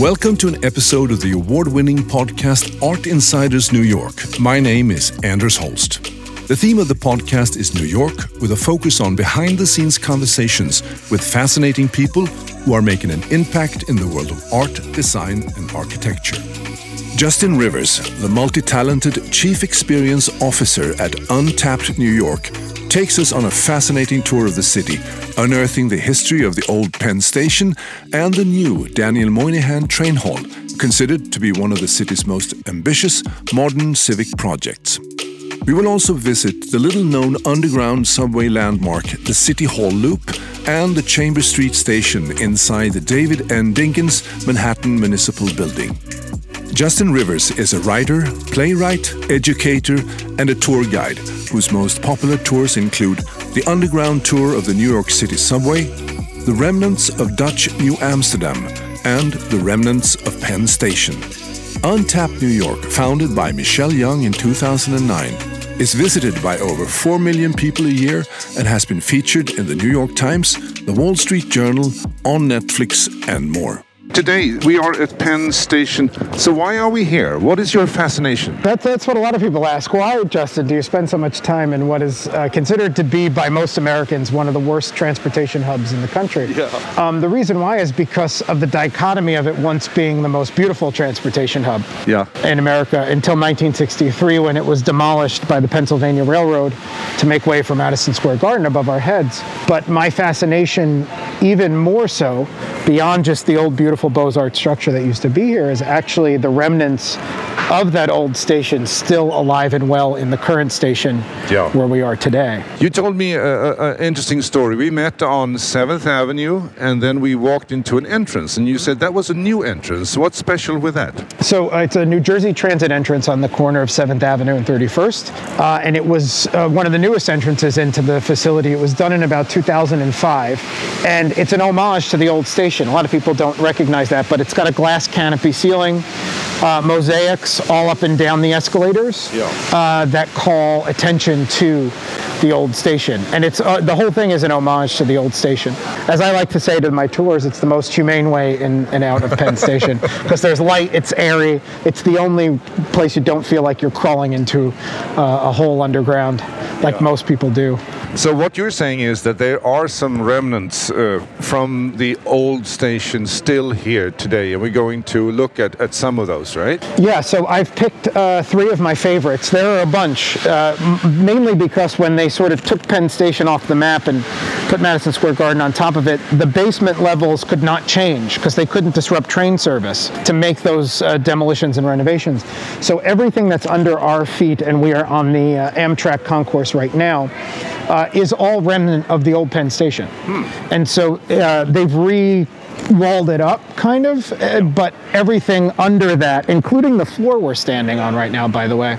Welcome to an episode of the award winning podcast Art Insiders New York. My name is Anders Holst. The theme of the podcast is New York, with a focus on behind the scenes conversations with fascinating people who are making an impact in the world of art, design, and architecture. Justin Rivers, the multi talented Chief Experience Officer at Untapped New York, takes us on a fascinating tour of the city, unearthing the history of the old Penn Station and the new Daniel Moynihan Train Hall, considered to be one of the city's most ambitious modern civic projects. We will also visit the little known underground subway landmark, the City Hall Loop, and the Chambers Street Station inside the David N. Dinkins Manhattan Municipal Building. Justin Rivers is a writer, playwright, educator, and a tour guide whose most popular tours include the underground tour of the New York City subway, the remnants of Dutch New Amsterdam, and the remnants of Penn Station. Untapped New York, founded by Michelle Young in 2009, is visited by over 4 million people a year and has been featured in the New York Times, the Wall Street Journal, on Netflix, and more. Today we are at Penn Station. So why are we here? What is your fascination? That, that's what a lot of people ask. Why, Justin, do you spend so much time in what is uh, considered to be by most Americans one of the worst transportation hubs in the country? Yeah. Um, the reason why is because of the dichotomy of it once being the most beautiful transportation hub yeah. in America until 1963 when it was demolished by the Pennsylvania Railroad to make way for Madison Square Garden above our heads. But my fascination, even more so, beyond just the old beautiful beautiful Beaux-Arts structure that used to be here is actually the remnants of that old station still alive and well in the current station yeah. where we are today. You told me an interesting story. We met on 7th Avenue and then we walked into an entrance and you said that was a new entrance. What's special with that? So uh, it's a New Jersey Transit entrance on the corner of 7th Avenue and 31st. Uh, and it was uh, one of the newest entrances into the facility. It was done in about 2005. And it's an homage to the old station. A lot of people don't recognize recognize that, but it's got a glass canopy ceiling, uh, mosaics all up and down the escalators yeah. uh, that call attention to the old station. And it's uh, the whole thing is an homage to the old station. As I like to say to my tours, it's the most humane way in and out of Penn Station because there's light, it's airy, it's the only place you don't feel like you're crawling into uh, a hole underground like yeah. most people do. So what you're saying is that there are some remnants uh, from the old station still here today, and we're going to look at, at some of those, right? Yeah, so I've picked uh, three of my favorites. There are a bunch, uh, mainly because when they sort of took Penn Station off the map and put Madison Square Garden on top of it, the basement levels could not change because they couldn't disrupt train service to make those uh, demolitions and renovations. So everything that's under our feet, and we are on the uh, Amtrak concourse right now, uh, is all remnant of the old Penn Station. Hmm. And so uh, they've re walled it up, kind of, uh, but everything under that, including the floor we're standing on right now, by the way,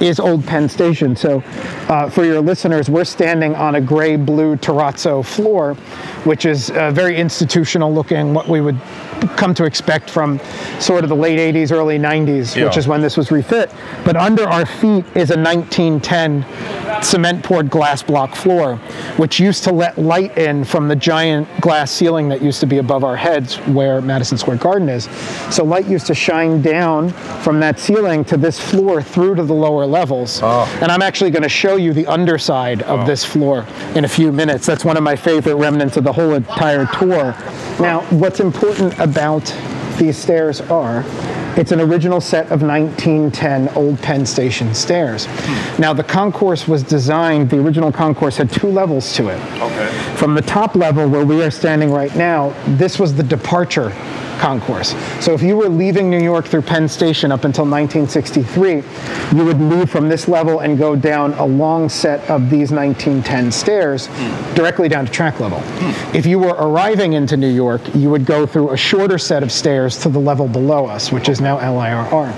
is Old Penn Station. So, uh, for your listeners, we're standing on a gray blue terrazzo floor, which is uh, very institutional looking, what we would come to expect from sort of the late 80s, early 90s, yeah. which is when this was refit. But under our feet is a 1910 cement poured glass block floor, which used to let light in from the giant glass ceiling that used to be above our heads where Madison Square Garden is. So light used to shine down from that ceiling to this floor through to the lower levels. Oh. And I'm actually going to show you the underside of oh. this floor in a few minutes. That's one of my favorite remnants of the whole entire tour. Now, what's important about these stairs are it's an original set of 1910 Old Penn Station stairs. Hmm. Now, the concourse was designed, the original concourse had two levels to it. Okay. From the top level where we are standing right now, this was the departure concourse. So if you were leaving New York through Penn Station up until 1963, you would move from this level and go down a long set of these 1910 stairs directly down to track level. If you were arriving into New York, you would go through a shorter set of stairs to the level below us, which is now LIRR.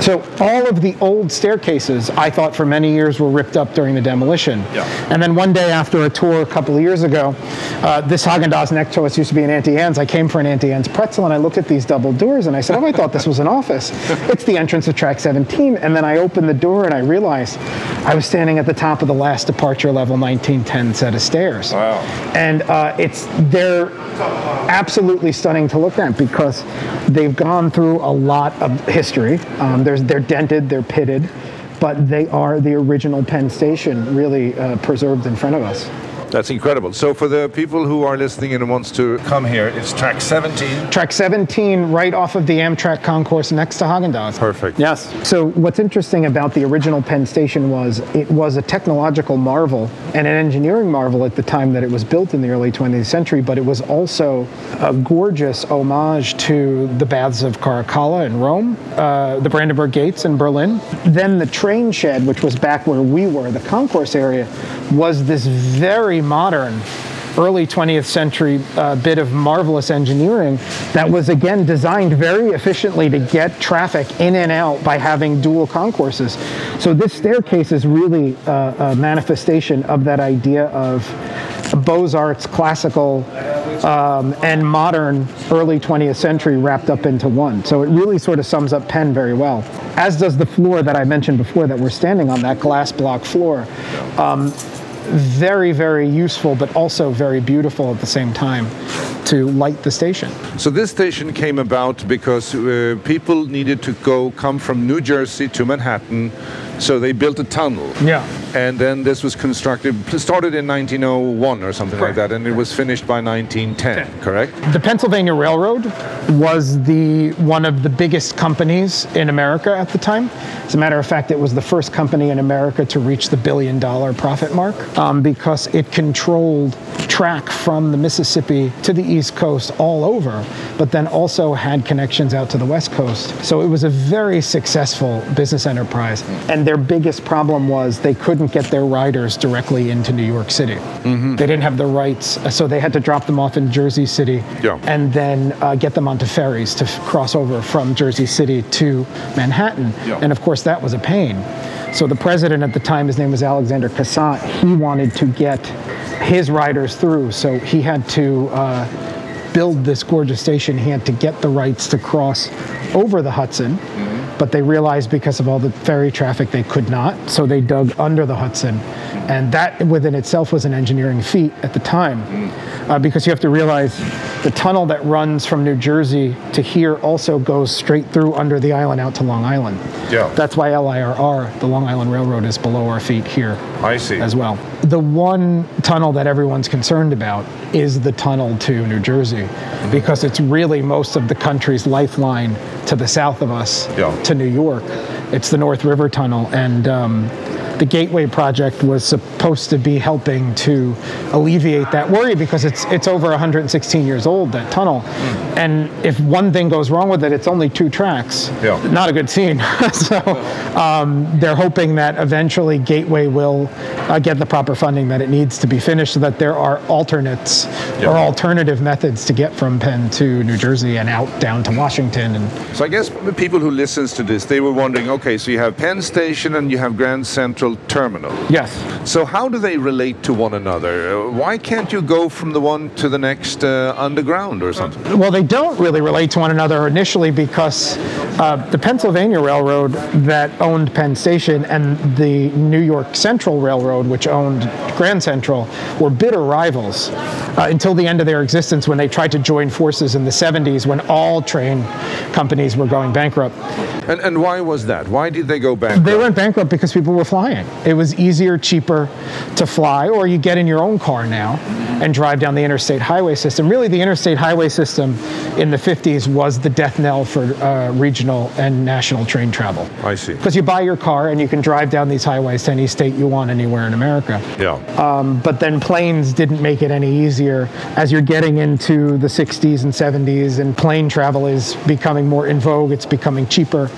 So all of the old staircases, I thought for many years were ripped up during the demolition. Yeah. And then one day after a tour a couple of years ago, uh, this Haagen-Dazs next to us used to be an Auntie Anne's. I came for an Auntie Anne's pretzel and I looked at these double doors and I said, oh, I thought this was an office. It's the entrance of track 17. And then I opened the door and I realized I was standing at the top of the last departure level 1910 set of stairs. Wow. And uh, it's they're absolutely stunning to look at because they've gone through a lot of history. Um, there's, they're dented, they're pitted, but they are the original Penn Station really uh, preserved in front of us. That's incredible. So for the people who are listening and wants to come here, it's track 17. Track 17, right off of the Amtrak concourse next to Haagen-Dazs. Perfect. Yes. So what's interesting about the original Penn Station was it was a technological marvel and an engineering marvel at the time that it was built in the early 20th century, but it was also a gorgeous homage to the baths of Caracalla in Rome, uh, the Brandenburg Gates in Berlin. Then the train shed, which was back where we were, the concourse area, was this very modern early 20th century uh, bit of marvelous engineering that was again designed very efficiently to get traffic in and out by having dual concourses. So this staircase is really uh, a manifestation of that idea of Beaux-Arts, classical, um, and modern early 20th century wrapped up into one. So it really sort of sums up Penn very well, as does the floor that I mentioned before that we're standing on, that glass block floor. Um, very, very useful, but also very beautiful at the same time to light the station. So this station came about because uh, people needed to go come from New Jersey to Manhattan, so they built a tunnel. Yeah. And then this was constructed, started in 1901 or something like that, and it was finished by 1910, correct? The Pennsylvania Railroad was the one of the biggest companies in America at the time. As a matter of fact, it was the first company in America to reach the billion dollar profit mark um, because it controlled track from the Mississippi to the East Coast all over, but then also had connections out to the West Coast. So it was a very successful business enterprise. And their biggest problem was they couldn't get their riders directly into New York City. They didn't have the rights, uh, so they had to drop them off in Jersey City Yeah. and then uh, get them onto ferries to f- cross over from Jersey City to Manhattan. Yeah. And of course, that was a pain. So the president at the time, his name was Alexander Cassatt, he wanted to get his riders through. So he had to uh, build this gorgeous station. He had to get the rights to cross over the Hudson. But they realized because of all the ferry traffic, they could not. So they dug under the Hudson. And that within itself was an engineering feat at the time. Uh, because you have to realize the tunnel that runs from New Jersey to here also goes straight through under the island out to Long Island. Yeah. That's why LIRR, the Long Island Railroad, is below our feet here I see. as well. The one tunnel that everyone's concerned about is the tunnel to New Jersey because it's really most of the country's lifeline to the south of us Yeah. to New York. It's the North River Tunnel, and um, the Gateway project was supposed to be helping to alleviate that worry because it's it's over 116 years old that tunnel, and if one thing goes wrong with it, it's only two tracks. Yeah. Not a good scene. so um, they're hoping that eventually Gateway will uh, get the proper funding that it needs to be finished, so that there are alternates Yeah. or alternative methods to get from Penn to New Jersey and out down to Washington. And So I guess the people who listens to this, they were wondering, okay, so you have Penn Station and you have Grand Central Terminal. yes, So how do they relate to one another? Uh, Why can't you go from the one to the next uh, underground or something? Well, they don't really relate to one another initially because uh, the Pennsylvania Railroad that owned Penn Station and the New York Central Railroad, which owned Grand Central, were bitter rivals uh, until the end of their existence when they tried to join forces in the 70s when all train companies were going bankrupt. And, and why was that? Why did they go bankrupt? They went bankrupt because people were flying. It was easier, cheaper to fly, or you get in your own car now and drive down the interstate highway system. Really, the interstate highway system in the 50s was the death knell for uh, regional and national train travel. I see. Because you buy your car and you can drive down these highways to any state you want anywhere in America. Yeah. But then planes didn't make it any easier as you're getting into the 60s and 70s, and plane travel is becoming more in vogue. It's becoming cheaper.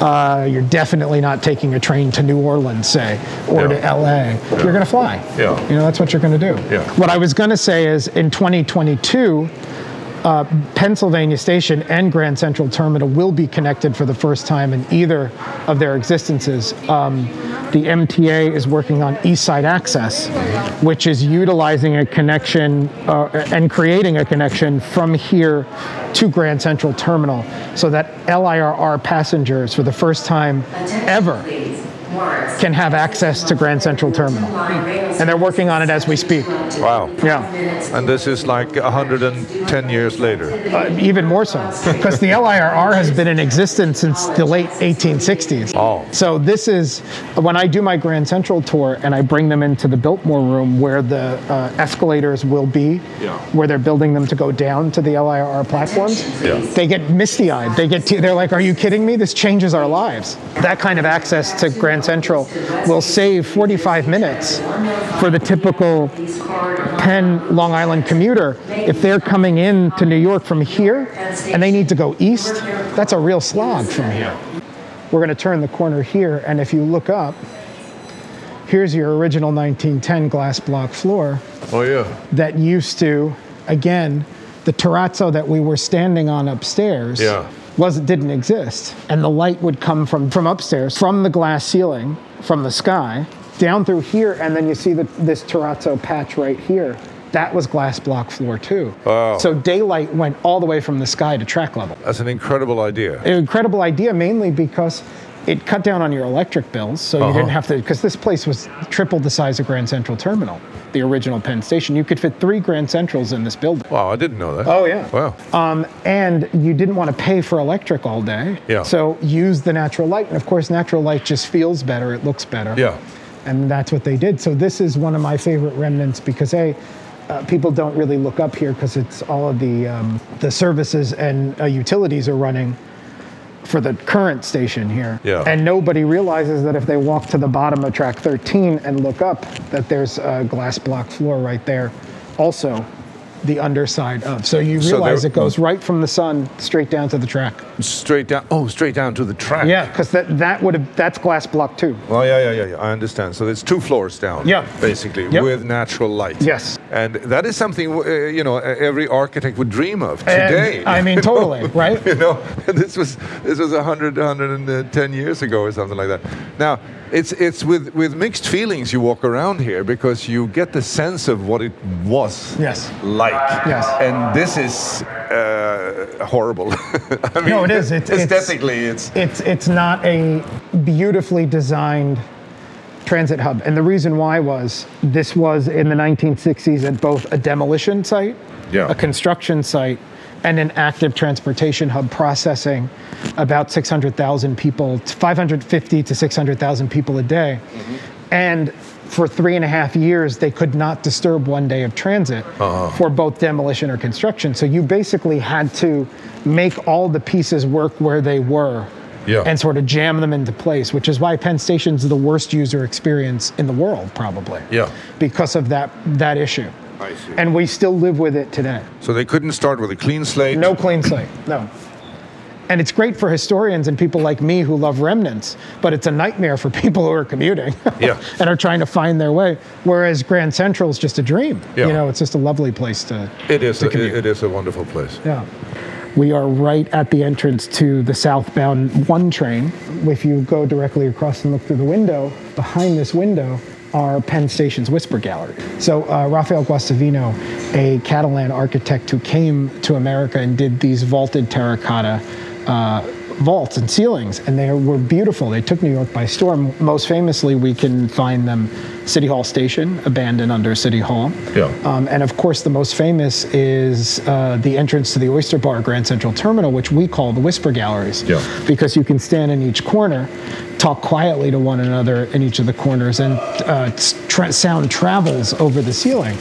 Uh, you're definitely not taking a train to New Orleans, say, or to Yeah. LA. You're going to fly. Yeah. You know, that's what you're going to do. Yeah. What I was going to say is in 2022, uh, Pennsylvania Station and Grand Central Terminal will be connected for the first time in either of their existences. Um, the MTA is working on East Side Access, which is utilizing a connection uh, and creating a connection from here to Grand Central Terminal so that LIRR passengers, for the first time ever, can have access to Grand Central Terminal. And they're working on it as we speak. Wow. Yeah. And this is like 110 years later. Uh, even more so, because the LIRR has been in existence since the late 1860s. Oh. So this is when I do my Grand Central tour and I bring them into the Biltmore room where the uh, escalators will be, Yeah. where they're building them to go down to the LIRR platforms. Yeah. They get misty-eyed. They get they're like, "Are you kidding me? This changes our lives." That kind of access to Grand Central will save 45 minutes for the typical Penn Long Island commuter, if they're coming in to New York from here and they need to go east, that's a real slog from here. We're going to turn the corner here, and if you look up, here's your original 1910 glass block floor Oh, yeah. that used to, again, the terrazzo that we were standing on upstairs Yeah. Was it didn't exist, and the light would come from from upstairs, from the glass ceiling, from the sky, down through here, and then you see the, this terrazzo patch right here. That was glass block floor too. Wow. So daylight went all the way from the sky to track level. That's an incredible idea. An incredible idea, mainly because it cut down on your electric bills, so you Uh-huh. didn't have to. Because this place was triple the size of Grand Central Terminal, the original Penn Station. You could fit three Grand Centrals in this building. Wow, I didn't know that. Oh, yeah. Wow. Um, and you didn't want to pay for electric all day. Yeah. So use the natural light. And of course, natural light just feels better, it looks better. Yeah. And that's what they did. So this is one of my favorite remnants because, A, uh, people don't really look up here because it's all of the, um, the services and uh, utilities are running for the current station here. Yeah. And nobody realizes that if they walk to the bottom of track 13 and look up, that there's a glass block floor right there. Also, the underside of. So you So realize there- it goes right from the sun straight down to the track. Straight down. Oh, straight down to the track. Yeah, because that, that would have, that's glass block too. Well, yeah, yeah, yeah, yeah. I understand. So it's two floors down. Yeah. Basically, Yep. with natural light. Yes. And that is something uh, you know every architect would dream of And, today. I mean, know? totally, right? you know, this was this was 100, 110 years ago or something like that. Now, it's it's with with mixed feelings you walk around here because you get the sense of what it was Yes. like. Yes. And this is uh, horrible. I mean, No, it is. It's- aesthetically, it's, It's it's not a beautifully designed transit hub, and the reason why was this was in the 1960s at both a demolition site, Yeah. a construction site, and an active transportation hub processing about 600,000 people, 550 to 600,000 people a day, and for three and a half years, they could not disturb one day of transit uh-huh. for both demolition or construction. So you basically had to make all the pieces work where they were Yeah. and sort of jam them into place, which is why Penn Station's the worst user experience in the world, probably. Yeah. Because of that that issue. I see. And we still live with it today. so they couldn't start with a clean slate. No clean slate. No. And it's great for historians and people like me who love remnants, but it's a nightmare for people who are commuting Yeah. and are trying to find their way. Whereas Grand Central is just a dream. Yeah. You know, it's just a lovely place to. It is. to A, commute. it is a wonderful place. Yeah. We are right at the entrance to the southbound one train. If you go directly across and look through the window, behind this window are Penn Station's Whisper Gallery. So uh, Rafael Guastavino, a Catalan architect who came to America and did these vaulted terracotta uh, vaults and ceilings, and they were beautiful. They took New York by storm. Most famously, we can find them City Hall Station, abandoned under City Hall. Yeah. Um, and of course, the most famous is uh, the entrance to the Oyster Bar Grand Central Terminal, which we call the Whisper Galleries. Yeah. Because you can stand in each corner, talk quietly to one another in each of the corners, and uh, tra- sound travels over the ceiling.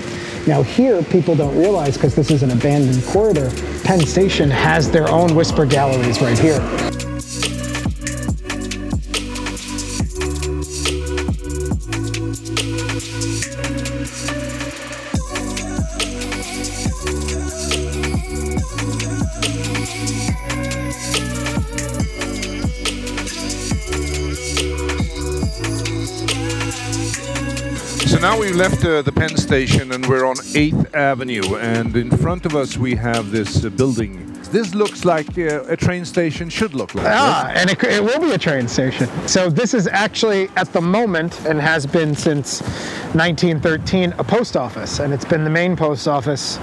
Now, here, people don't realize, because this is an abandoned corridor, Penn Station has their own Whisper Galleries right here. Uh, the Penn Station and we're on 8th Avenue, and in front of us we have this uh, building. This looks like uh, a train station should look like. Ah, right? and it, it will be a train station. So this is actually, at the moment, and has been since 1913, a post office, and it's been the main post office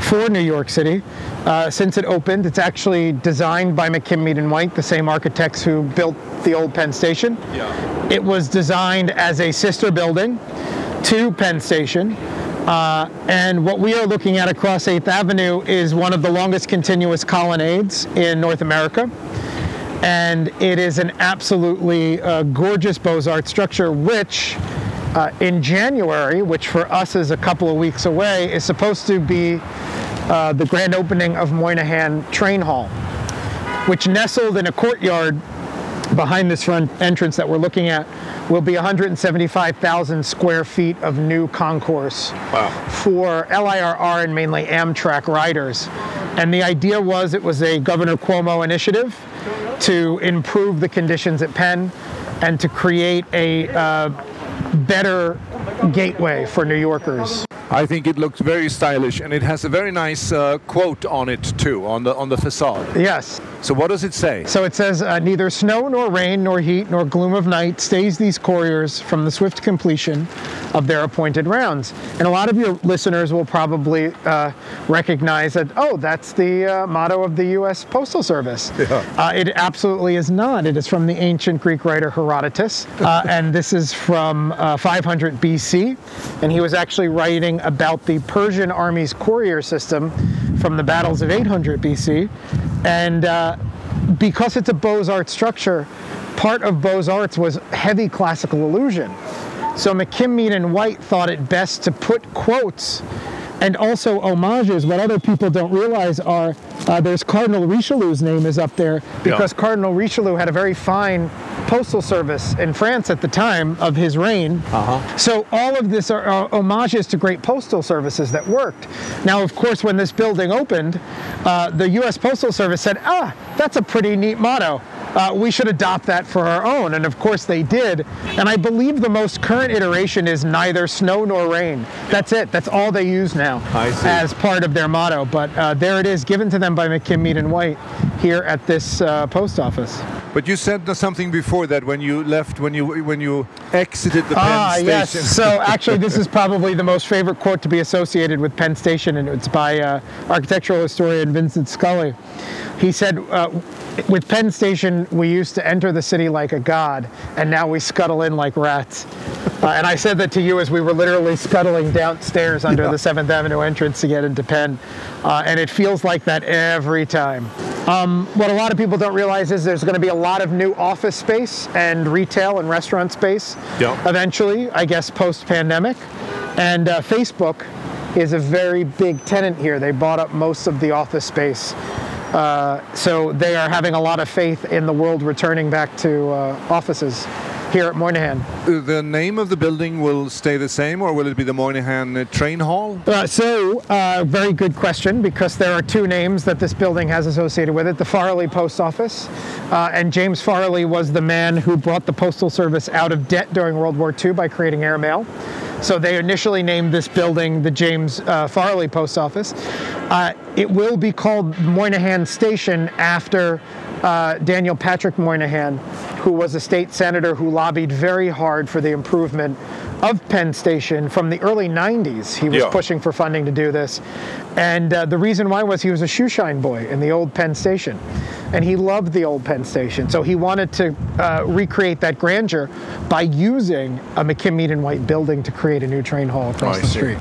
for New York City uh, since it opened. It's actually designed by McKim Mead and White, the same architects who built the old Penn Station. Yeah. It was designed as a sister building to Penn Station. Uh, and what we are looking at across 8th Avenue is one of the longest continuous colonnades in North America. And it is an absolutely uh, gorgeous Beaux-Arts structure, which uh, in January, which for us is a couple of weeks away, is supposed to be uh, the grand opening of Moynihan Train Hall, which nestled in a courtyard behind this front entrance that we're looking at will be 175,000 square feet of new concourse Wow. for LIRR and mainly Amtrak riders. And the idea was it was a Governor Cuomo initiative to improve the conditions at Penn and to create a uh, better gateway for New Yorkers. I think it looks very stylish, and it has a very nice uh, quote on it too, on the on the facade. Yes. So what does it say? So it says, uh, neither snow nor rain nor heat nor gloom of night stays these couriers from the swift completion of their appointed rounds. And a lot of your listeners will probably uh, recognize that, oh, that's the uh, motto of the U.S. Postal Service. Yeah. Uh, it absolutely is not. It is from the ancient Greek writer Herodotus, uh, and this is from uh, 500 BC. And he was actually writing about the Persian army's courier system from the battles of 800 BC. And uh, because it's a Beaux-Arts structure, part of Beaux-Arts was heavy classical illusion. So McKim, Mead, and White thought it best to put quotes and also homages. What other people don't realize are uh, there's Cardinal Richelieu's name is up there because Cardinal Richelieu had a very fine postal service in France at the time of his reign. Uh-huh. So all of this are, are homages to great postal services that worked. Now, of course, when this building opened, uh, the U.S. Postal Service said, "Ah, that's a pretty neat motto." Uh, we should adopt that for our own. And of course they did. And I believe the most current iteration is neither snow nor rain. That's it. That's all they use now I see. as part of their motto. But uh, there it is, given to them by McKim, Mead, and White here at this uh, post office. But you said something before that when you left, when you when you exited the Penn Ah, Station. yes. So actually, this is probably the most favorite quote to be associated with Penn Station, and it's by uh, architectural historian Vincent Scully. He said, uh, "With Penn Station, we used to enter the city like a god, and now we scuttle in like rats." Uh, and I said that to you as we were literally scuttling downstairs under Yeah. the Seventh Avenue entrance to get into Penn, uh, and it feels like that every time. Um, what a lot of people don't realize is there's going to be a lot of new office space and retail and restaurant space Yeah. eventually, I guess, post pandemic. And uh, Facebook is a very big tenant here. They bought up most of the office space. Uh, so they are having a lot of faith in the world returning back to uh, offices here at Moynihan. Uh, The name of the building will stay the same, or will it be the Moynihan uh, Train Hall? Uh, so, uh, very good question because there are two names that this building has associated with it the Farley Post Office. Uh, and James Farley was the man who brought the Postal Service out of debt during World War II by creating airmail. So, they initially named this building the James uh, Farley Post Office. Uh, it will be called Moynihan Station after uh, Daniel Patrick Moynihan, who was a state senator who lobbied very hard for the improvement of Penn Station from the early 90s. He was Yeah. pushing for funding to do this. And uh, the reason why was he was a shoeshine boy in the old Penn Station. And he loved the old Penn Station. So he wanted to uh, recreate that grandeur by using a McKim Mead and White building to create a new train hall across I the street.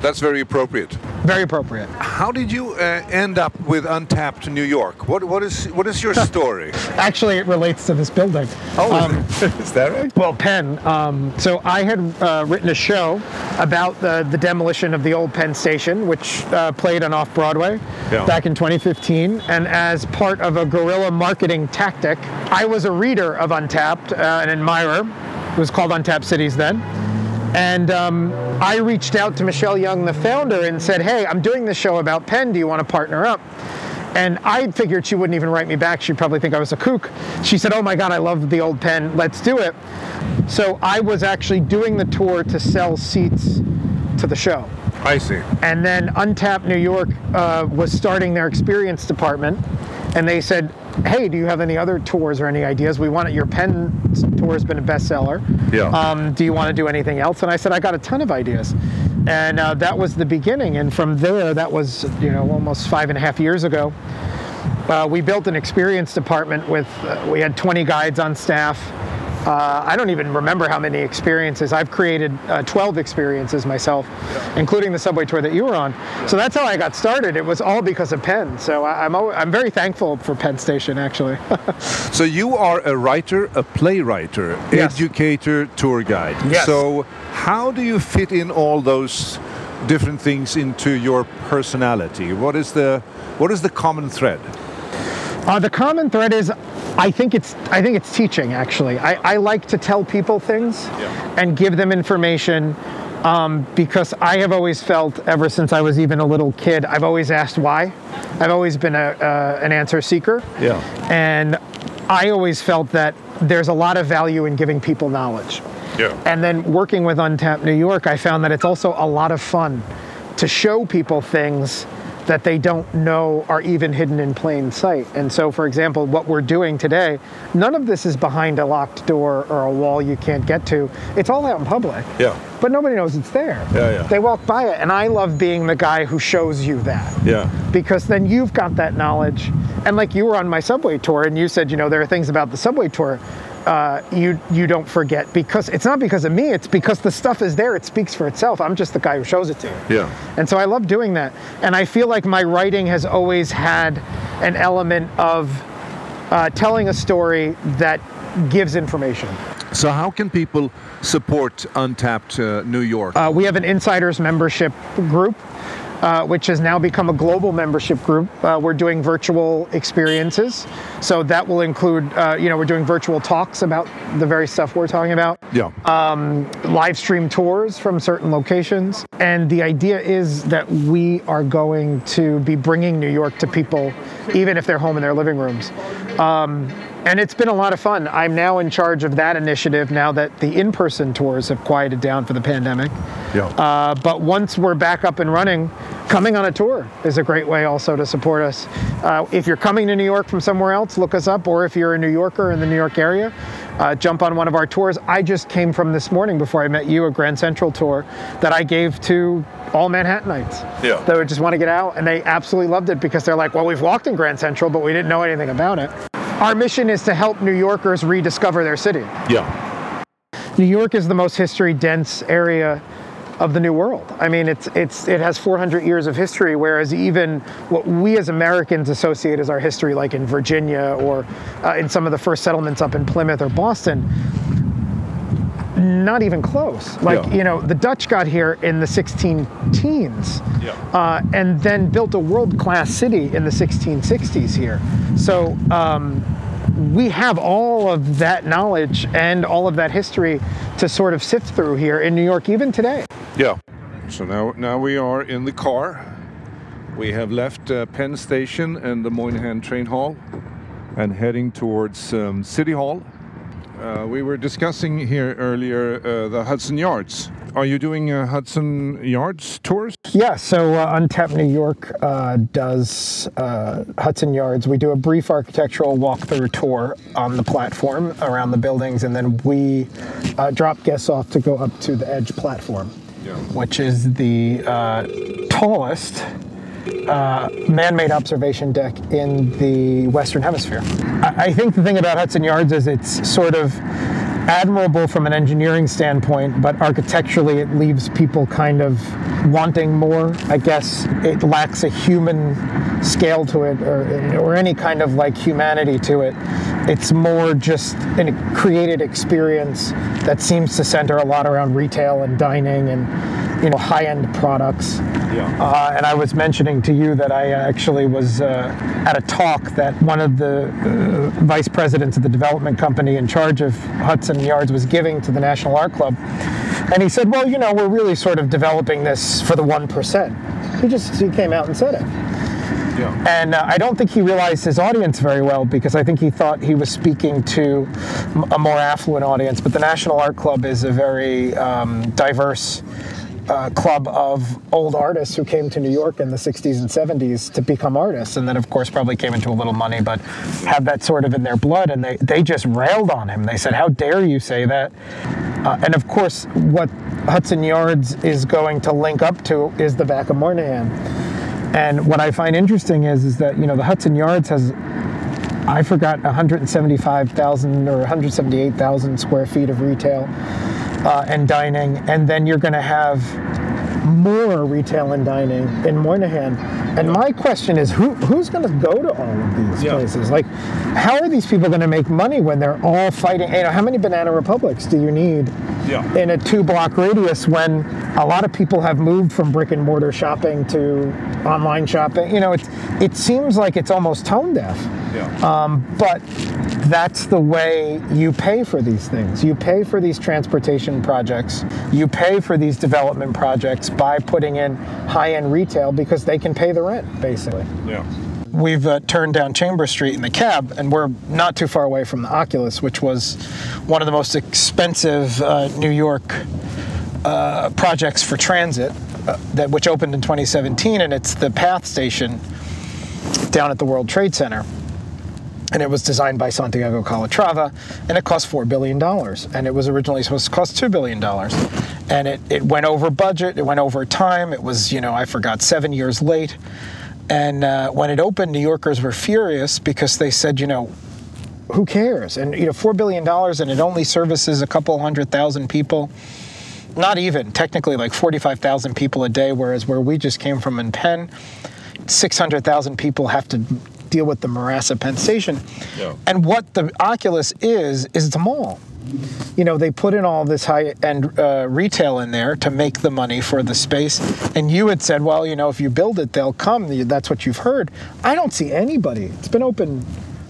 That's very appropriate. Very appropriate. How did you uh, end up with Untapped New York? What what is what is your story? Actually, it relates to this building. Oh, Um, is that right? Well, Penn. Um, so I had uh, written a show about the, the demolition of the old Penn Station, which uh, played on Off Broadway Yeah. back in 2015. And as part of a guerrilla marketing tactic, I was a reader of Untapped, uh, an admirer. It was called Untapped Cities then. And um, I reached out to Michelle Young, the founder, and said, Hey, I'm doing this show about Penn. Do you want to partner up? And I figured she wouldn't even write me back. She'd probably think I was a kook. She said, Oh my God, I love the old Penn. Let's do it. So I was actually doing the tour to sell seats to the show. I see. And then Untapped New York uh, was starting their experience department, and they said, "Hey, do you have any other tours or any ideas? We want it. Your Penn tour has been a bestseller. Yeah. Um, do you want to do anything else?" And I said, "I got a ton of ideas." And uh, that was the beginning. And from there, that was you know almost five and a half years ago. Uh, we built an experience department with uh, we had 20 guides on staff. Uh, I don't even remember how many experiences. I've created uh, 12 experiences myself, including the subway tour that you were on. So that's how I got started. It was all because of Penn. So I, I'm al- I'm very thankful for Penn Station actually. So you are a writer, a playwright, Yes. educator, tour guide. Yes. So how do you fit in all those different things into your personality? What is the what is the common thread? Uh, the common thread is, I think it's I think it's teaching. Actually, I, I like to tell people things Yeah. and give them information um, because I have always felt ever since I was even a little kid. I've always asked why. I've always been a, uh, an answer seeker. Yeah. And I always felt that there's a lot of value in giving people knowledge. Yeah. And then working with Untapped New York, I found that it's also a lot of fun to show people things that they don't know are even hidden in plain sight. And so, for example, what we're doing today, none of this is behind a locked door or a wall you can't get to. It's all out in public. Yeah. But nobody knows it's there. Yeah, yeah. They walk by it. And I love being the guy who shows you that Yeah. because then you've got that knowledge. And like you were on my subway tour, and you said, you know, there are things about the subway tour uh, you you don't forget because it's not because of me. It's because the stuff is there. It speaks for itself. I'm just the guy who shows it to you. Yeah. And so I love doing that. And I feel like my writing has always had an element of uh, telling a story that gives information. So how can people support Untapped uh, New York? Uh, we have an insiders membership group, uh, which has now become a global membership group. Uh, we're doing virtual experiences, so that will include, uh, you know, we're doing virtual talks about the very stuff we're talking about, yeah. live stream tours from certain locations, and the idea is that we are going to be bringing New York to people, even if they're home in their living rooms. Um, and it's been a lot of fun. I'm now in charge of that initiative now that the in-person tours have quieted down for the pandemic. yeah. Uh, but once we're back up and running, coming on a tour is a great way also to support us. Uh, if you're coming to New York from somewhere else, look us up, or if you're a New Yorker in the New York area, uh, jump on one of our tours. I just came from this morning before I met you, a Grand Central tour that I gave to all Manhattanites. Yeah. That would just want to get out, and they absolutely loved it because they're like, well, we've walked in Grand Central, but we didn't know anything about it. Our mission is to help New Yorkers rediscover their city. yeah. New York is the most history dense area of the New World. I mean, it's it's it has 400 years of history, whereas even what we as Americans associate as our history, like in Virginia or uh, in some of the first settlements up in Plymouth or Boston, not even close. Like Yeah. you know, the Dutch got here in the 16 teens, Yeah. uh, and then built a world-class city in the 1660s here. So. Um, we have all of that knowledge and all of that history to sort of sift through here in New York, even today. Yeah. So now, now we are in the car. We have left uh, Penn Station and the Moynihan Train Hall and heading towards um, City Hall. Uh, we were discussing here earlier uh, the Hudson Yards. Are you doing uh, Hudson Yards tours? Yeah, so uh, Untapped New York uh, does uh, Hudson Yards. We do a brief architectural walkthrough tour on the platform around the buildings, and then we uh, drop guests off to go up to the Edge platform, Yeah. which is the uh, tallest uh, man-made observation deck in the Western Hemisphere. I, I think the thing about Hudson Yards is it's sort of admirable from an engineering standpoint, but architecturally it leaves people kind of wanting more. I guess it lacks a human scale to it or, or any kind of like humanity to it. It's more just a created experience that seems to center a lot around retail and dining and you know high-end products. Yeah. Uh, and I was mentioning to you that I actually was uh, at a talk that one of the uh, vice presidents of the development company in charge of Hudson Yards was giving to the National Art Club. And he said, well, you know, we're really sort of developing this for the 1%. percent." He just he came out and said it. Yeah. And uh, I don't think he realized his audience very well because I think he thought he was speaking to m- a more affluent audience. But the National Art Club is a very um, diverse uh, club of old artists who came to New York in the 60s and 70s to become artists, and then, of course, probably came into a little money, but have that sort of in their blood. And they, they just railed on him. They said, How dare you say that? Uh, and of course, what Hudson Yards is going to link up to is the back of Moynihan. And what I find interesting is, is that, you know, the Hudson Yards has I forgot 175,000 or 178,000 square feet of retail uh, and dining, and then you're going to have more retail and dining in Moynihan. And my question is, who who's going to go to all of these Yeah. places? Like, how are these people going to make money when they're all fighting? You know, how many Banana Republics do you need Yeah. in a two-block radius when a lot of people have moved from brick and mortar shopping to online shopping? You know, it it seems like it's almost tone deaf. Yeah. But that's the way you pay for these things. You pay for these transportation projects. You pay for these development projects by putting in high end retail because they can pay the rent, basically. yeah. We've uh, turned down Chamber Street in the cab, and we're not too far away from the Oculus, which was one of the most expensive uh, New York uh, projects for transit, uh, that which opened in 2017, and it's the PATH station down at the World Trade Center. And it was designed by Santiago Calatrava, and it cost $4 billion. And it was originally supposed to cost $2 billion. And it, it went over budget, it went over time. It was, you know, I forgot, seven years late. And uh, when it opened, New Yorkers were furious because they said, you know, who cares? And, you know, $4 billion and it only services a couple hundred thousand people. Not even, technically, like 45,000 people a day, whereas where we just came from in Penn, 600,000 people have to deal with the morass of Penn Station. Yeah. And what the Oculus is, is it's a mall. You know, they put in all this high end uh, retail in there to make the money for the space. And you had said, well, you know, if you build it, they'll come. That's what you've heard. I don't see anybody. It's been open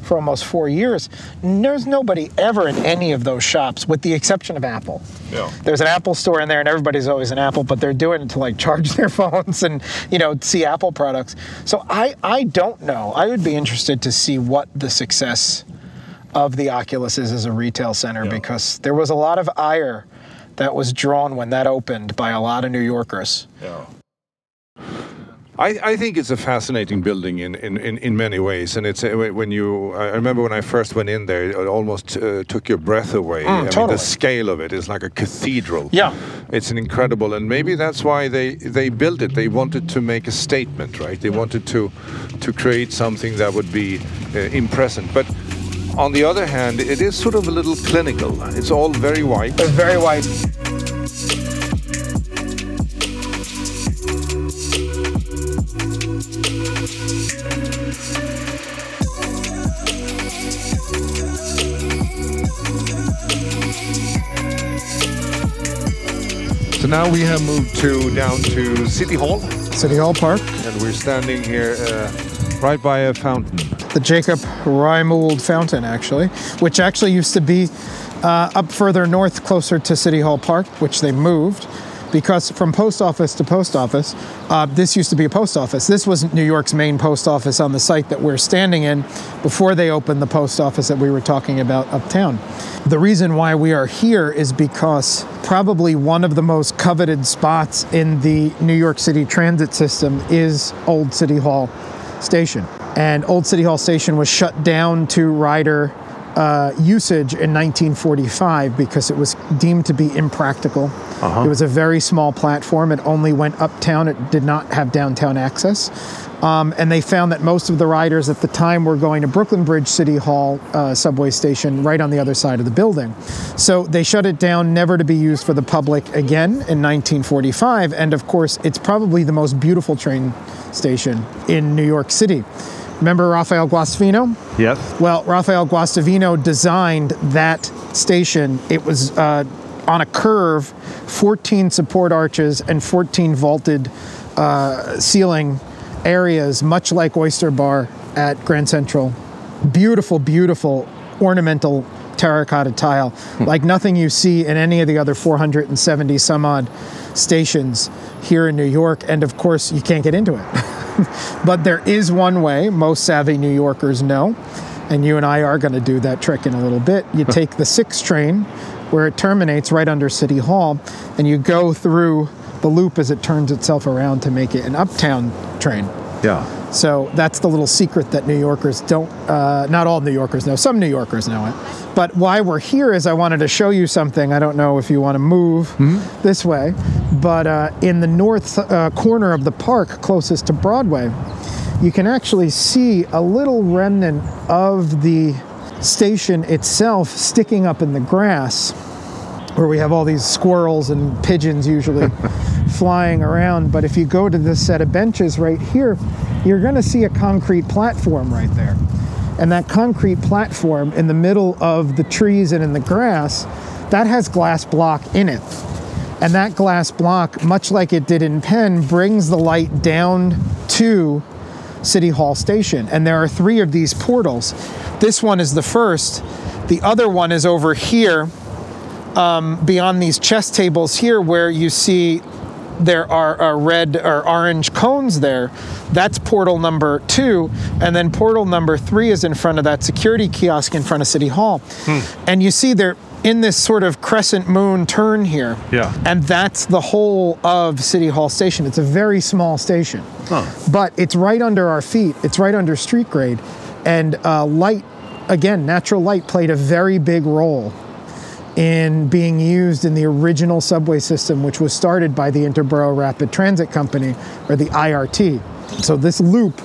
for almost four years. There's nobody ever in any of those shops, with the exception of Apple. Yeah. There's an Apple store in there, and everybody's always an Apple, but they're doing it to like charge their phones and you know see Apple products. So I I don't know. I would be interested to see what the success of the Oculus is as a retail center Yeah. because there was a lot of ire that was drawn when that opened by a lot of New Yorkers. Yeah. I, I think it's a fascinating building in, in, in, in many ways, and it's uh, when you. I remember when I first went in there, it almost uh, took your breath away. I mean, Mm, the scale of it is like a cathedral. Yeah. it's an incredible, and maybe that's why they they built it. They wanted to make a statement, right? They wanted to to create something that would be uh, impressive, but. On the other hand, it is sort of a little clinical. It's all very white. Very white. So now we have moved to down to City Hall. City Hall Park, And we're standing here uh, right by a fountain. the Jacob Wrey Mould Fountain, actually, which actually used to be uh, up further north, closer to City Hall Park, which they moved because from post office to post office, uh, this used to be a post office. This was New York's main post office on the site that we're standing in before they opened the post office that we were talking about uptown. The reason why we are here is because probably one of the most coveted spots in the New York City transit system is Old City Hall Station. And Old City Hall Station was shut down to rider uh, usage in 1945 because it was deemed to be impractical. It was a very small platform. It only went uptown. It did not have downtown access. Um, and they found that most of the riders at the time were going to Brooklyn Bridge City Hall uh, subway station right on the other side of the building. So they shut it down, never to be used for the public again in 1945. And of course, it's probably the most beautiful train station in New York City. Remember Rafael Guastavino? Yes. Well, Rafael Guastavino designed that station. It was uh, on a curve, 14 support arches and 14 vaulted uh, ceiling areas, much like Oyster Bar at Grand Central. Beautiful, beautiful ornamental terracotta tile, like nothing you see in any of the other 470 some odd stations here in New York. And of course, you can't get into it. but there is one way most savvy New Yorkers know, and you and I are going to do that trick in a little bit. You take the 6 train where it terminates right under City Hall, and you go through the loop as it turns itself around to make it an uptown train. Yeah. So that's the little secret that New Yorkers don't, uh, not all New Yorkers know, some New Yorkers know it. But why we're here is I wanted to show you something. I don't know if you want to move this way, but uh, in the north uh, corner of the park closest to Broadway, you can actually see a little remnant of the station itself sticking up in the grass where we have all these squirrels and pigeons usually flying around. But if you go to this set of benches right here, you're going to see a concrete platform right there. And that concrete platform in the middle of the trees and in the grass, that has glass block in it. And that glass block, much like it did in Penn, brings the light down to City Hall Station. And there are three of these portals. This one is the first. The other one is over here um, beyond these chess tables here where you see there are uh, red or orange cones there. That's portal number two. And then portal number three is in front of that security kiosk in front of City Hall. And you see they're in this sort of crescent moon turn here. Yeah. And that's the whole of City Hall Station. It's a very small station. Huh. But it's right under our feet, it's right under street grade. And uh, light, again, natural light played a very big role in being used in the original subway system, which was started by the Interborough Rapid Transit Company, or the IRT. So this loop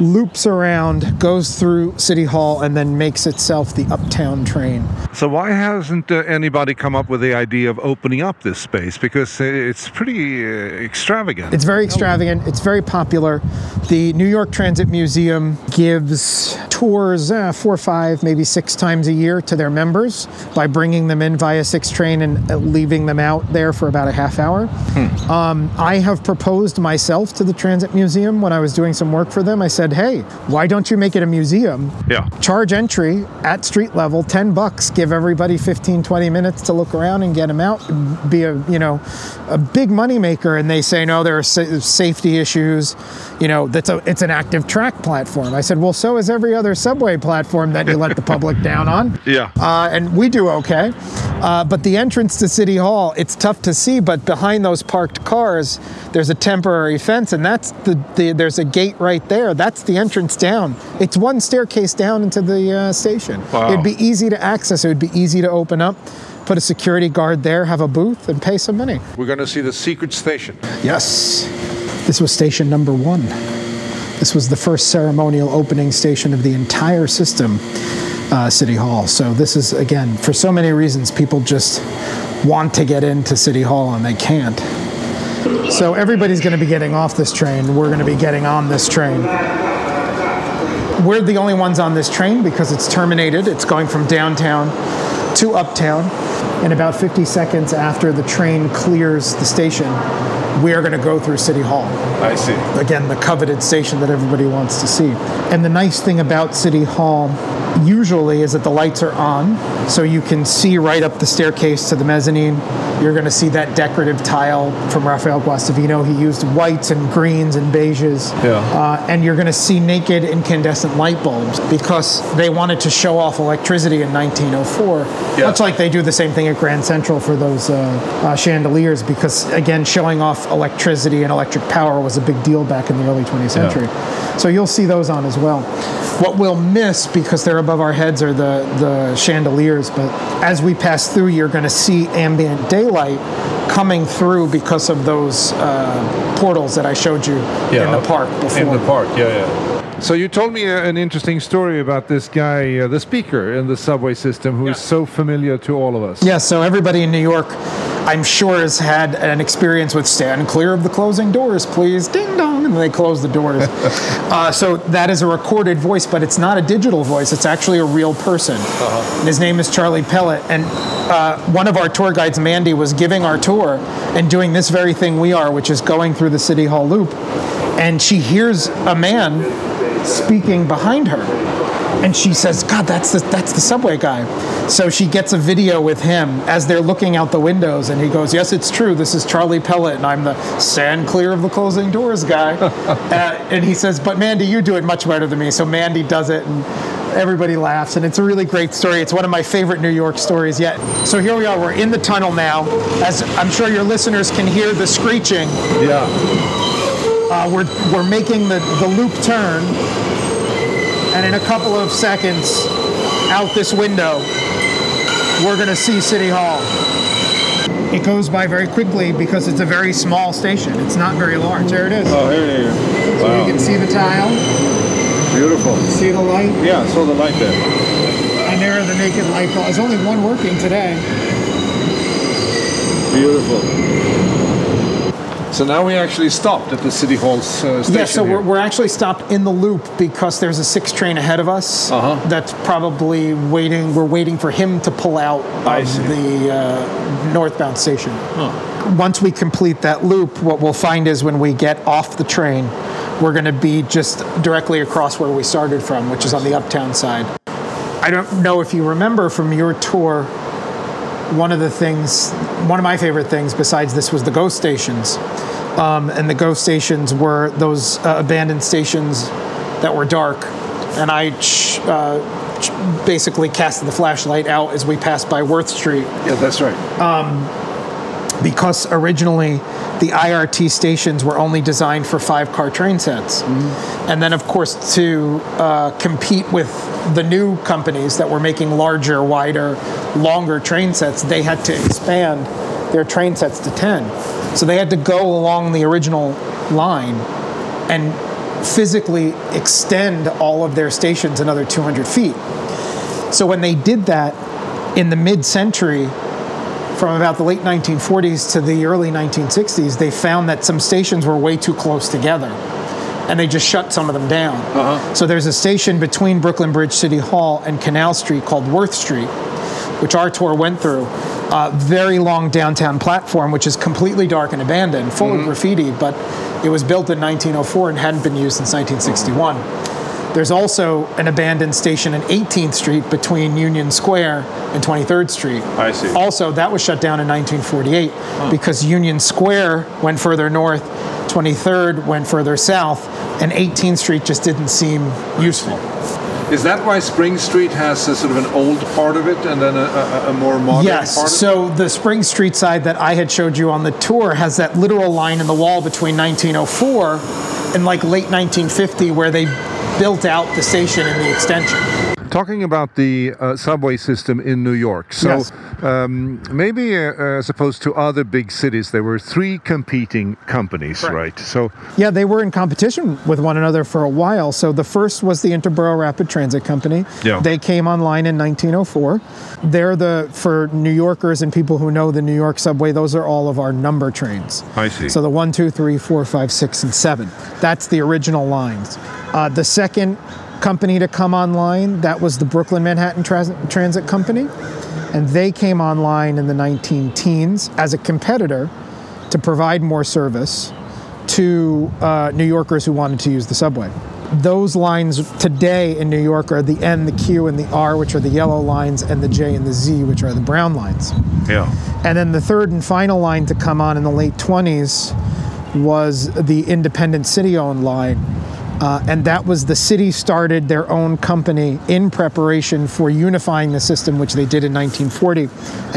loops around, goes through City Hall, and then makes itself the uptown train. So why hasn't uh, anybody come up with the idea of opening up this space? Because uh, it's pretty uh, extravagant. It's very extravagant. It's very popular. The New York Transit Museum gives tours uh, four, five, maybe six times a year to their members by bringing them in via six train and uh, leaving them out there for about a half hour. Um, I have proposed myself to the Transit Museum when I was doing some work for them. I said, "Hey, why don't you make it a museum? Yeah. Charge entry at street level, 10 bucks. Give everybody 15, 20 minutes to look around and get them out. Be a, you know, a big moneymaker." And they say, "No, there are sa- safety issues. You know, that's a, it's an active track platform." I said, "Well, so is every other subway platform that you let the public down on." Yeah. uh, and we do okay. Uh, but the entrance to City Hall, it's tough to see. But behind those parked cars, there's a temporary fence, and that's the, the there's a gate right there. That's the entrance down. It's one staircase down into the uh, station. Wow. It'd be easy to access. It would be easy to open up. Put a security guard there, have a booth, and pay some money. We're going to see the secret station. Yes. This was station number one. This was the first ceremonial opening station of the entire system, uh, City Hall. So, this is, again, for so many reasons, people just want to get into City Hall and they can't. So, everybody's going to be getting off this train. We're going to be getting on this train. We're the only ones on this train because it's terminated. It's going from downtown to uptown. In about 50 seconds after the train clears the station, we are going to go through City Hall. I see. Again, the coveted station that everybody wants to see. And the nice thing about City Hall usually is that the lights are on, so you can see right up the staircase to the mezzanine. You're going to see that decorative tile from Rafael Guastavino. He used whites and greens and beiges. Yeah. Uh, and you're going to see naked incandescent light bulbs because they wanted to show off electricity in 1904, Yeah. much like they do the same thing at Grand Central for those uh, uh, chandeliers. Because again, showing off electricity and electric power was a big deal back in the early 20th century. So you'll see those on as well. What we'll miss because they're above our heads are the the chandeliers, but as we pass through, you're going to see ambient daylight coming through because of those uh, portals that I showed you in the park before. In the park, yeah, yeah. So you told me uh, an interesting story about this guy, uh, the speaker in the subway system, who is so familiar to all of us. Yeah, so everybody in New York, I'm sure, has had an experience with stand clear of the closing doors, please. Ding dong, and then they close the doors. uh, so that is a recorded voice, but it's not a digital voice. It's actually a real person. And his name is Charlie Pellett. And uh, one of our tour guides, Mandy, was giving our tour and doing this very thing we are, which is going through the City Hall loop. And she hears a man speaking behind her And she says, God, that's the, that's the subway guy. So she gets a video with him as they're looking out the windows, and he goes, Yes, it's true. This is Charlie Pellett, and I'm the sand clear of the closing doors guy. uh, and he says, But Mandy, you do it much better than me. So Mandy does it, and everybody laughs, and it's a really great story. It's one of my favorite New York stories yet. So here we are, we're in the tunnel now. As I'm sure your listeners can hear the screeching. Yeah. Uh, we're, we're making the, the loop turn, and in a couple of seconds, out this window, we're going to see City Hall. It goes by very quickly because it's a very small station. It's not very large. There it is. Oh, here it is. So you can see the tile, Beautiful. see the light, Yeah, I saw the light there. and there are the naked light bulbs. There's only one working today. Beautiful. So now we actually stopped at the City Hall's uh, station. Yeah, so we're, we're actually stopped in the loop because there's a six train ahead of us Uh-huh. that's probably waiting. We're waiting for him to pull out of the uh, northbound station. Once we complete that loop, what we'll find is when we get off the train, we're going to be just directly across where we started from, which is on the uptown side. I don't know if you remember from your tour, one of the things, one of my favorite things besides this was the ghost stations. Um, and the ghost stations were those uh, abandoned stations that were dark. And I ch- uh, ch- basically casted the flashlight out as we passed by Worth Street yeah, that's right. because originally the IRT stations were only designed for five car train sets. And then, of course, to uh, compete with the new companies that were making larger, wider, longer train sets, they had to expand their train sets to 10. So they had to go along the original line and physically extend all of their stations another 200 feet. So when they did that in the mid century, from about the late 1940s to the early 1960s, they found that some stations were way too close together. And they just shut some of them down. Uh-huh. So there's a station between Brooklyn Bridge City Hall and Canal Street called Worth Street, which our tour went through. Uh, very long downtown platform, which is completely dark and abandoned, full of graffiti, but it was built in 1904 and hadn't been used since 1961. There's also an abandoned station in 18th Street between Union Square and 23rd Street. I see. Also, that was shut down in 1948 because Union Square went further north, 23rd went further south, and 18th Street just didn't seem useful. Is that why Spring Street has a sort of an old part of it and then a, a, a more modern part? Yes. of it? So the Spring Street side that I had showed you on the tour has that literal line in the wall between 1904 and like late 1950 where they built out the station and the extension. Talking about the uh, subway system in New York, so Yes. um, maybe uh, as opposed to other big cities, there were three competing companies, Correct. right? So Yeah, they were in competition with one another for a while. So the first was the Interborough Rapid Transit Company. Yeah. They came online in 1904. They're the for New Yorkers and people who know the New York subway. Those are all of our number trains. I see. So the one, two, three, four, five, six, and seven. That's the original lines. Uh, the second company to come online that was the Brooklyn Manhattan Trans- Transit Company, and they came online in the 19 teens as a competitor to provide more service to uh, New Yorkers who wanted to use the subway. Those lines today in New York are the N, the Q, and the R, which are the yellow lines, and the J and the Z, which are the brown lines. yeah, And then the third and final line to come on in the late 20s was the independent city owned line. Uh, and that was the city started their own company in preparation for unifying the system, which they did in 1940.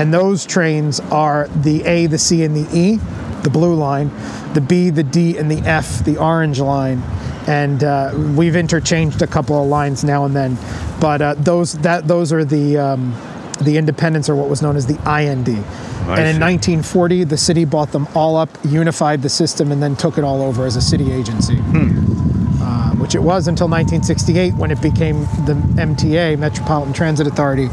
And those trains are the A, the C, and the E, the blue line, the B, the D, and the F, the orange line. And uh, we've interchanged a couple of lines now and then, but uh, those that those are the um, the independents, or what was known as the IND. and in 1940, the city bought them all up, unified the system, and then took it all over as a city agency. Uh, which it was until 1968 when it became the MTA, Metropolitan Transit Authority,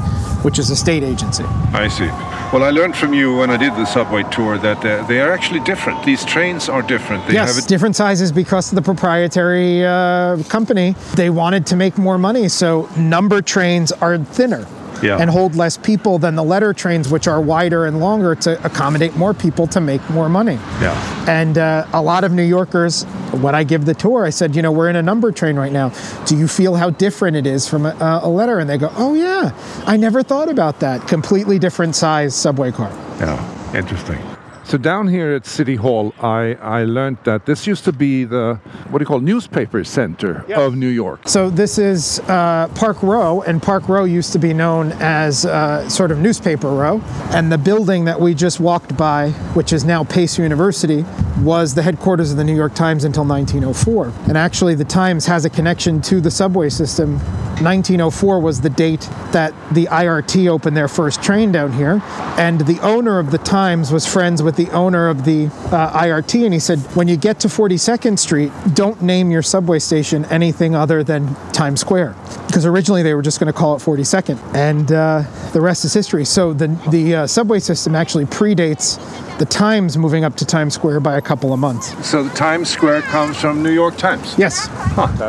which is a state agency. I see. Well, I learned from you when I did the subway tour that uh, they are actually different. These trains are different. They yes, have a different sizes because of the proprietary uh, company. They wanted to make more money, so number trains are thinner. Yeah. and hold less people than the letter trains, which are wider and longer to accommodate more people to make more money. Yeah. And uh, a lot of New Yorkers, when I give the tour, I said, you know, we're in a number train right now. Do you feel how different it is from a, a letter? And they go, oh, yeah, I never thought about that. Completely different size subway car. Yeah, interesting. So down here at City Hall, I, I learned that this used to be the what do you call newspaper center Yeah. of New York. So this is uh, Park Row, and Park Row used to be known as uh, sort of newspaper row. And the building that we just walked by, which is now Pace University, was the headquarters of the New York Times until 1904. And actually, the Times has a connection to the subway system. 1904 was the date that the IRT opened their first train down here, and the owner of the Times was friends with the owner of the uh, IRT, and he said, when you get to 42nd Street, don't name your subway station anything other than Times Square, because originally they were just going to call it 42nd, and uh, the rest is history. So the the uh, subway system actually predates the Times moving up to Times Square by a couple of months. So the Times Square comes from New York Times. Yes.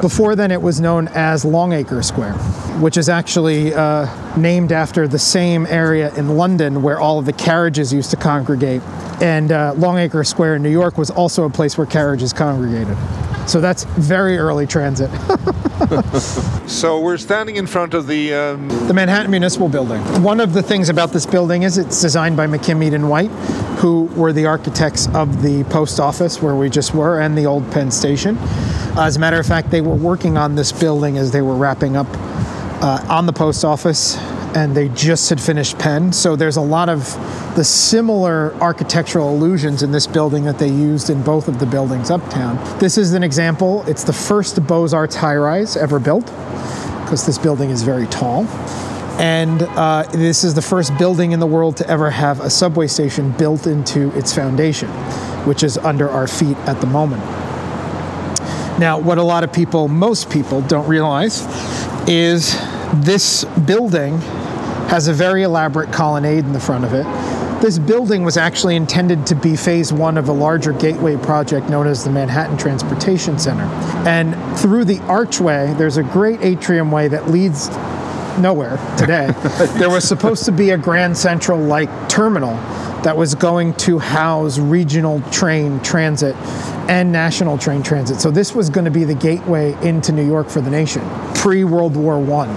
Before then, it was known as Longacre Square, which is actually uh, named after the same area in London where all of the carriages used to congregate. And uh, Longacre Square in New York was also a place where carriages congregated. So that's very early transit. So we're standing in front of the um, the Manhattan Municipal Building. One of the things about this building is it's designed by McKim, Mead and White, who were the architects of the post office where we just were and the old Penn Station. As a matter of fact, they were working on this building as they were wrapping up uh, on the post office, and they just had finished Penn. So there's a lot of the similar architectural illusions in this building that they used in both of the buildings uptown. This is an example. It's the first Beaux Arts high rise ever built because this building is very tall. And uh, this is the first building in the world to ever have a subway station built into its foundation, which is under our feet at the moment. Now, what a lot of people, most people, don't realize is this building has a very elaborate colonnade in the front of it. This building was actually intended to be phase one of a larger gateway project known as the Manhattan Transportation Center. And through the archway, there's a great atrium way that leads nowhere today. there was supposed to be a Grand Central like terminal that was going to house regional train transit and national train transit. So this was going to be the gateway into New York for the nation pre World War One.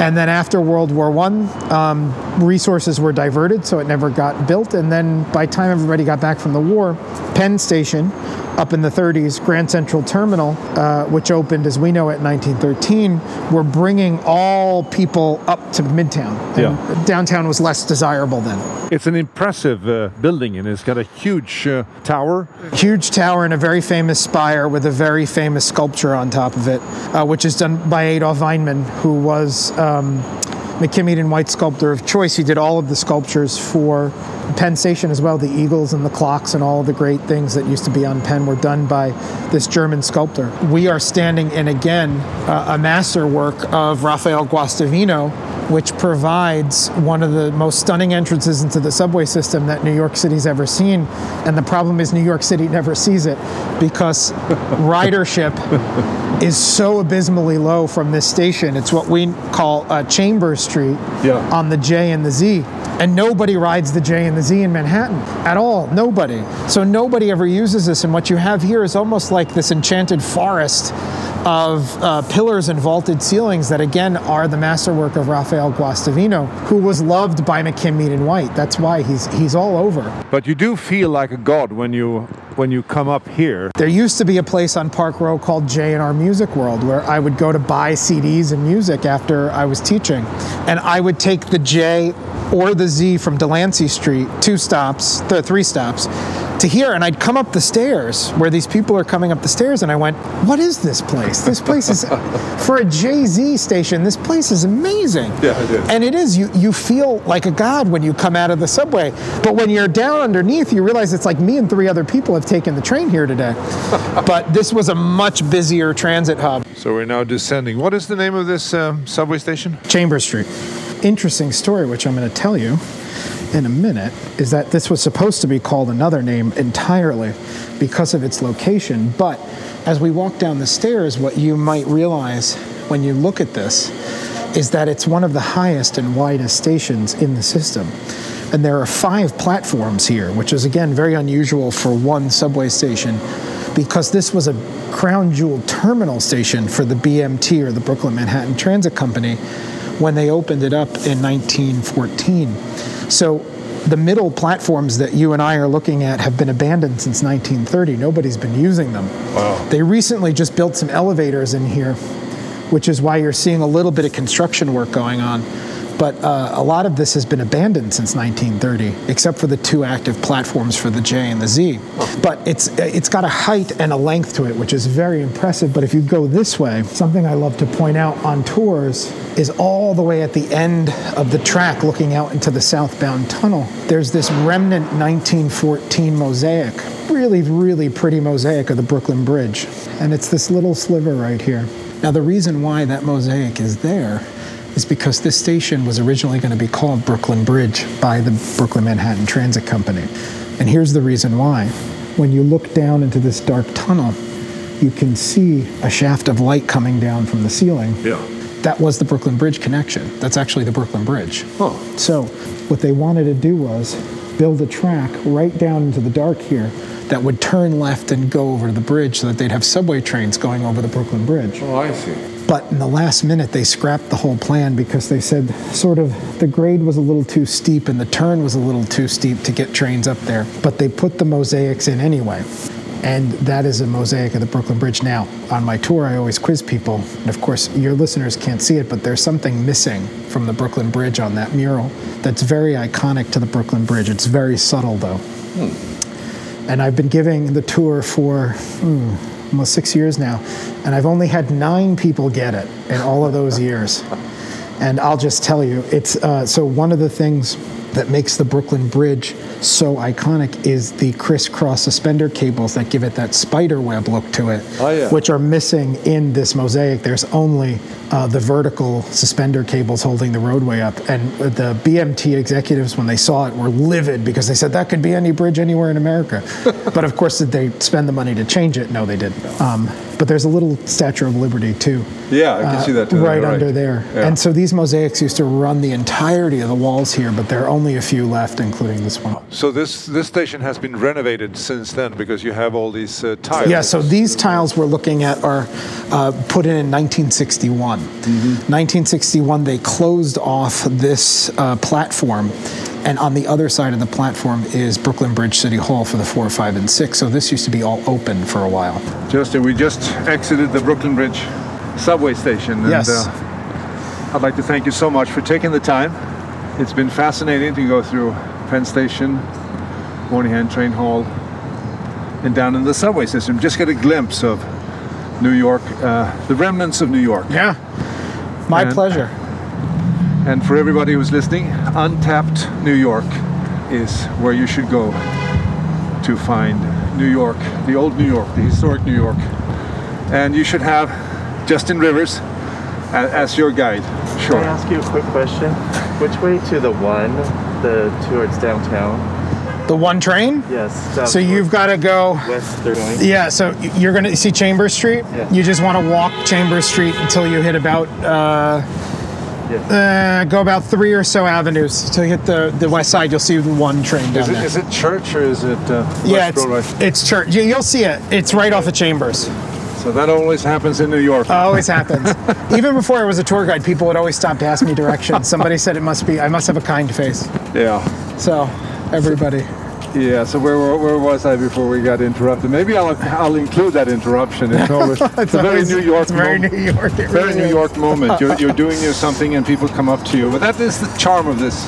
And then after World War One, um, resources were diverted, so it never got built. And then by the time everybody got back from the war, Penn Station, up in the 30s, Grand Central Terminal, uh, which opened as we know it in 1913, were bringing all people up to Midtown. And Yeah. Downtown was less desirable then. It's an impressive uh, building and it's got a huge uh, tower. huge tower and a very famous spire with a very famous sculpture on top of it, uh, which is done by Adolph Weinman, who was um, McKim Mead and White sculptor of choice. He did all of the sculptures for Penn Station as well. The eagles and the clocks and all of the great things that used to be on Penn were done by this German sculptor. We are standing in again uh, a masterwork of Raphael Guastavino, which provides one of the most stunning entrances into the subway system that New York City's ever seen. And the problem is, New York City never sees it because ridership is so abysmally low from this station. It's what we call uh, Chambers Street Yeah. on the J and the Z. And nobody rides the J and the Z in Manhattan at all. Nobody. So nobody ever uses this. And what you have here is almost like this enchanted forest of uh, pillars and vaulted ceilings that again are the masterwork of Raphael Guastavino, who was loved by McKim, Mead and White. That's why he's he's all over. But you do feel like a god when you when you come up here. There used to be a place on Park Row called J&R Music World where I would go to buy CDs and music after I was teaching. And I would take the J or the Z from Delancey Street, two stops, th- three stops, to here. And I'd come up the stairs where these people are coming up the stairs. And I went, What is this place? This place is, for a Jay-Z station, this place is amazing. Yeah, it is. And it is, you, you feel like a god when you come out of the subway. But when you're down underneath, you realize it's like me and three other people have taken the train here today. but this was a much busier transit hub. So we're now descending. What is the name of this um, subway station? Chambers Street. Interesting story, which I'm going to tell you in a minute, is that this was supposed to be called another name entirely because of its location. But as we walk down the stairs, what you might realize when you look at this is that it's one of the highest and widest stations in the system. And there are five platforms here, which is again very unusual for one subway station because this was a crown jewel terminal station for the BMT or the Brooklyn Manhattan Transit Company when they opened it up in 1914. So the middle platforms that you and I are looking at have been abandoned since 1930. Nobody's been using them. Wow. They recently just built some elevators in here, which is why you're seeing a little bit of construction work going on. But uh, a lot of this has been abandoned since 1930, except for the two active platforms for the J and the Z. But it's it's got a height and a length to it, which is very impressive. But if you go this way, something I love to point out on tours is all the way at the end of the track, looking out into the southbound tunnel. There's this remnant 1914 mosaic, really really pretty mosaic of the Brooklyn Bridge, and it's this little sliver right here. Now the reason why that mosaic is there is because this station was originally going to be called Brooklyn Bridge by the Brooklyn Manhattan Transit Company. And here's the reason why. When you look down into this dark tunnel, you can see a shaft of light coming down from the ceiling. Yeah. That was the Brooklyn Bridge connection. That's actually the Brooklyn Bridge. Oh. So, what they wanted to do was build a track right down into the dark here that would turn left and go over the bridge so that they'd have subway trains going over the Brooklyn Bridge. Oh, I see. But in the last minute, they scrapped the whole plan because they said sort of the grade was a little too steep and the turn was a little too steep to get trains up there. But they put the mosaics in anyway. And that is a mosaic of the Brooklyn Bridge. Now, on my tour, I always quiz people. And of course, your listeners can't see it, but there's something missing from the Brooklyn Bridge on that mural that's very iconic to the Brooklyn Bridge. It's very subtle, though. Hmm. And I've been giving the tour for hmm, almost six years now, and I've only had nine people get it in all of those years. And I'll just tell you, it's uh, so one of the things that makes the Brooklyn Bridge so iconic is the crisscross suspender cables that give it that spider web look to it, Oh, yeah. which are missing in this mosaic. There's only uh, the vertical suspender cables holding the roadway up. And the BMT executives, when they saw it, were livid because they said that could be any bridge anywhere in America. but of course, did they spend the money to change it? No, they didn't. Um, but there's a little Statue of Liberty too. Yeah, I can see that. to the right, under there. Yeah. And so these mosaics used to run the entirety of the walls here, but there are only a few left, including this one. So this this station has been renovated since then because you have all these uh, tiles. Yeah, so these tiles we're looking at are uh, put in in 1961. 1961, they closed off this uh, platform, and on the other side of the platform is Brooklyn Bridge City Hall for the 4, 5, and 6. So this used to be all open for a while. Justin, we just exited the Brooklyn Bridge subway station. Yes. And, uh, I'd like to thank you so much for taking the time. It's been fascinating to go through Penn Station, Moynihan Train Hall, and down in the subway system. Just get a glimpse of New York, uh, the remnants of New York. Yeah. My And- pleasure. And for everybody who's listening, Untapped New York is where you should go to find New York, the old New York, the historic New York. And you should have Justin Rivers as your guide. Can I Sure. ask you a quick question? Which way to the one, the towards downtown? The one train? Yes. So you've got to go. west. They're going. Yeah, so you're going to see Chambers Street. Yeah. You just want to walk Chambers Street until you hit about, uh, Yes. uh, go about three or so avenues to hit the, the west side. You'll see the one train down Is it, there. is it church or is it uh, yeah, it's, it's church. You, you'll see it. It's right off of Chambers. So that always happens in New York. Always happens. Even before I was a tour guide, people would always stop to ask me directions. Somebody said it must be, I must have a kind face. yeah. So, everybody. Yeah, so where, where, where was I before we got interrupted? Maybe I'll, I'll include that interruption. It's always it's, a very New York It's very moment. New York. Very really New is. York moment. You're, you're doing your something and people come up to you. But that is the charm of this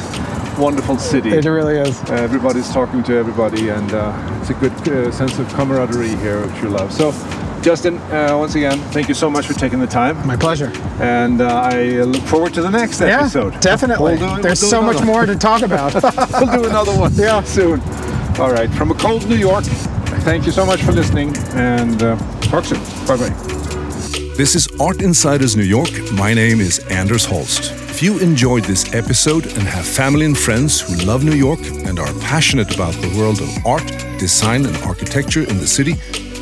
wonderful city. It really is. Uh, everybody's talking to everybody, and uh, it's a good uh, sense of camaraderie here, which you love. So, Justin, uh, once again, thank you so much for taking the time, My pleasure. and uh, I look forward to the next Yeah, episode. definitely. We'll do- There's we'll do so much another- more to talk about. we'll do another one Yeah. soon. All right, from a cold New York, thank you so much for listening, and uh, talk soon. Bye bye. This is Art Insiders New York. My name is Anders Holst. If you enjoyed this episode and have family and friends who love New York and are passionate about the world of art, design, and architecture in the city,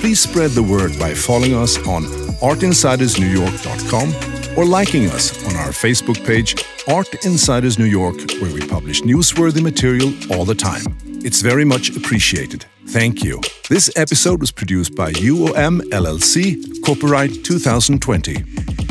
please spread the word by following us on artinsidersnewyork.com or liking us on our Facebook page, Art Insiders New York, where we publish newsworthy material all the time. It's very much appreciated. Thank you. This episode was produced by UOM LLC, copyright 2020.